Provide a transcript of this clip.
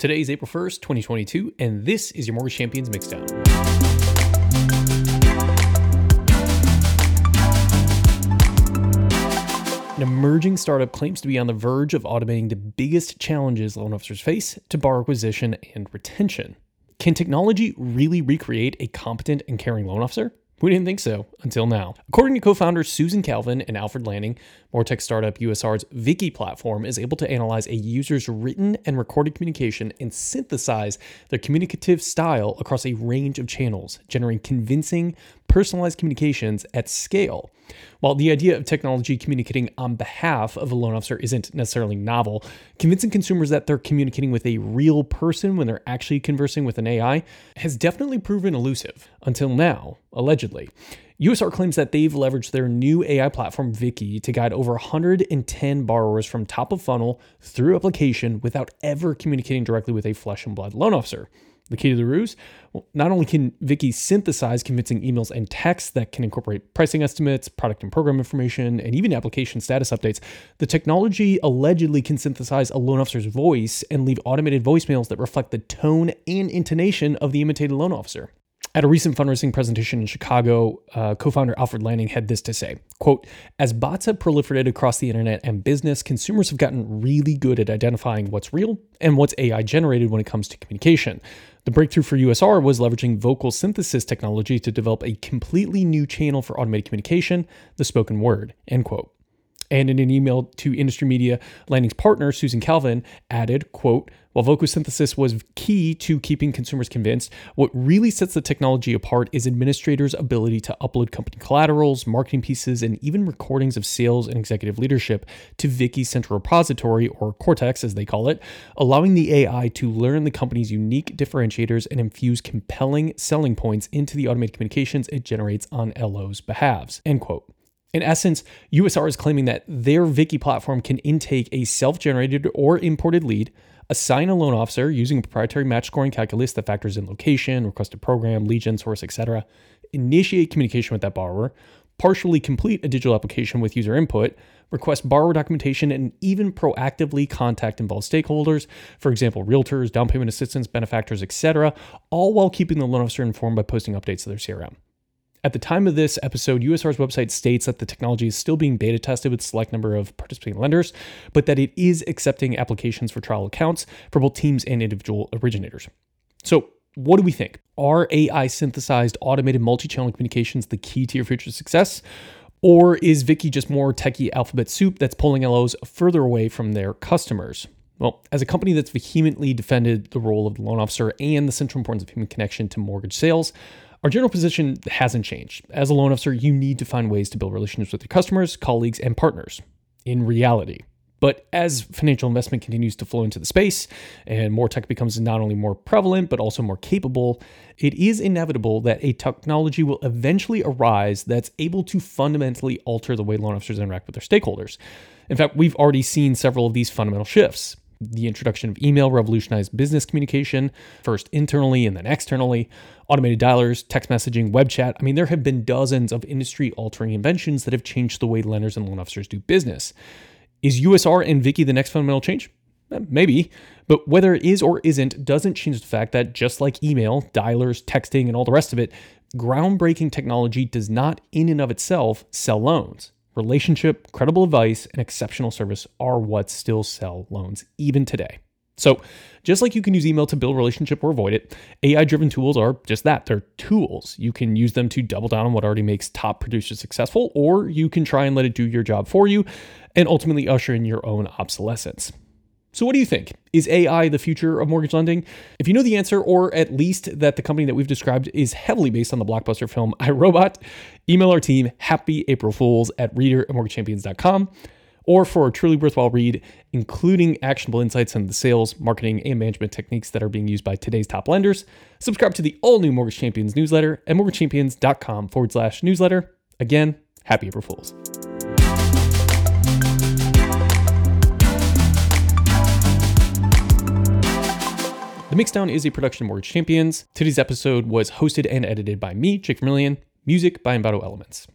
Today is April 1st, 2022, and this is your Mortgage Champions Mixdown. An emerging startup claims to be on the verge of automating the biggest challenges loan officers face to borrower acquisition and retention. Can technology really recreate a competent and caring loan officer? We didn't think so until now. According to co founders Susan Calvin and Alfred Lanning, Mortech startup USR's VIKI platform is able to analyze a user's written and recorded communication and synthesize their communicative style across a range of channels, generating convincing, personalized communications at scale. While the idea of technology communicating on behalf of a loan officer isn't necessarily novel, convincing consumers that they're communicating with a real person when they're actually conversing with an AI has definitely proven elusive until now, allegedly. USR claims that they've leveraged their new AI platform, VIKI, to guide over 110 borrowers from top of funnel through application without ever communicating directly with a flesh and blood loan officer. The key to the ruse? Well, not only can VIKI synthesize convincing emails and texts that can incorporate pricing estimates, product and program information, and even application status updates, the technology allegedly can synthesize a loan officer's voice and leave automated voicemails that reflect the tone and intonation of the imitated loan officer. At a recent fundraising presentation in Chicago, uh, co-founder Alfred Lanning had this to say, quote, as bots have proliferated across the internet and business, consumers have gotten really good at identifying what's real and what's AI generated when it comes to communication. The breakthrough for USR was leveraging vocal synthesis technology to develop a completely new channel for automated communication, the spoken word, end quote. And in an email to industry media, Lanning's partner, Susan Calvin, added, quote, while vocal synthesis was key to keeping consumers convinced, what really sets the technology apart is administrators' ability to upload company collaterals, marketing pieces, and even recordings of sales and executive leadership to VIKI's central repository, or Cortex as they call it, allowing the AI to learn the company's unique differentiators and infuse compelling selling points into the automated communications it generates on LO's behalves. End quote. In essence, USR is claiming that their VIKI platform can intake a self generated or imported lead, assign a loan officer using a proprietary match scoring calculus that factors in location, requested program, gen source, etc., initiate communication with that borrower, partially complete a digital application with user input, request borrower documentation, and even proactively contact involved stakeholders, for example, realtors, down payment assistants, benefactors, etc., all while keeping the loan officer informed by posting updates to their CRM. At the time of this episode, USR's website states that the technology is still being beta tested with a select number of participating lenders, but that it is accepting applications for trial accounts for both teams and individual originators. So, what do we think? Are AI synthesized automated multi channel communications the key to your future success? Or is VIKI just more techie alphabet soup that's pulling LOs further away from their customers? Well, as a company that's vehemently defended the role of the loan officer and the central importance of human connection to mortgage sales, our general position hasn't changed. As a loan officer, you need to find ways to build relationships with your customers, colleagues, and partners in reality. But as financial investment continues to flow into the space and more tech becomes not only more prevalent, but also more capable, it is inevitable that a technology will eventually arise that's able to fundamentally alter the way loan officers interact with their stakeholders. In fact, we've already seen several of these fundamental shifts the introduction of email revolutionized business communication, first internally and then externally, automated dialers, text messaging, web chat. I mean, there have been dozens of industry altering inventions that have changed the way lenders and loan officers do business. Is USR and VIKI the next fundamental change? Eh, maybe, but whether it is or isn't doesn't change the fact that just like email, dialers, texting, and all the rest of it, groundbreaking technology does not in and of itself sell loans. Relationship, credible advice, and exceptional service are what still sell loans even today. So, just like you can use email to build relationship or avoid it, AI driven tools are just that. They're tools. You can use them to double down on what already makes top producers successful, or you can try and let it do your job for you and ultimately usher in your own obsolescence. So, what do you think? Is AI the future of mortgage lending? If you know the answer, or at least that the company that we've described is heavily based on the blockbuster film iRobot, email our team, happy April Fools at reader at mortgagechampions.com. Or for a truly worthwhile read, including actionable insights on the sales, marketing, and management techniques that are being used by today's top lenders, subscribe to the all new Mortgage Champions newsletter at mortgagechampions.com forward slash newsletter. Again, happy April Fools. The Mixdown is a production of Mortgage Champions. Today's episode was hosted and edited by me, Jake Vermillion. Music by Envato Elements.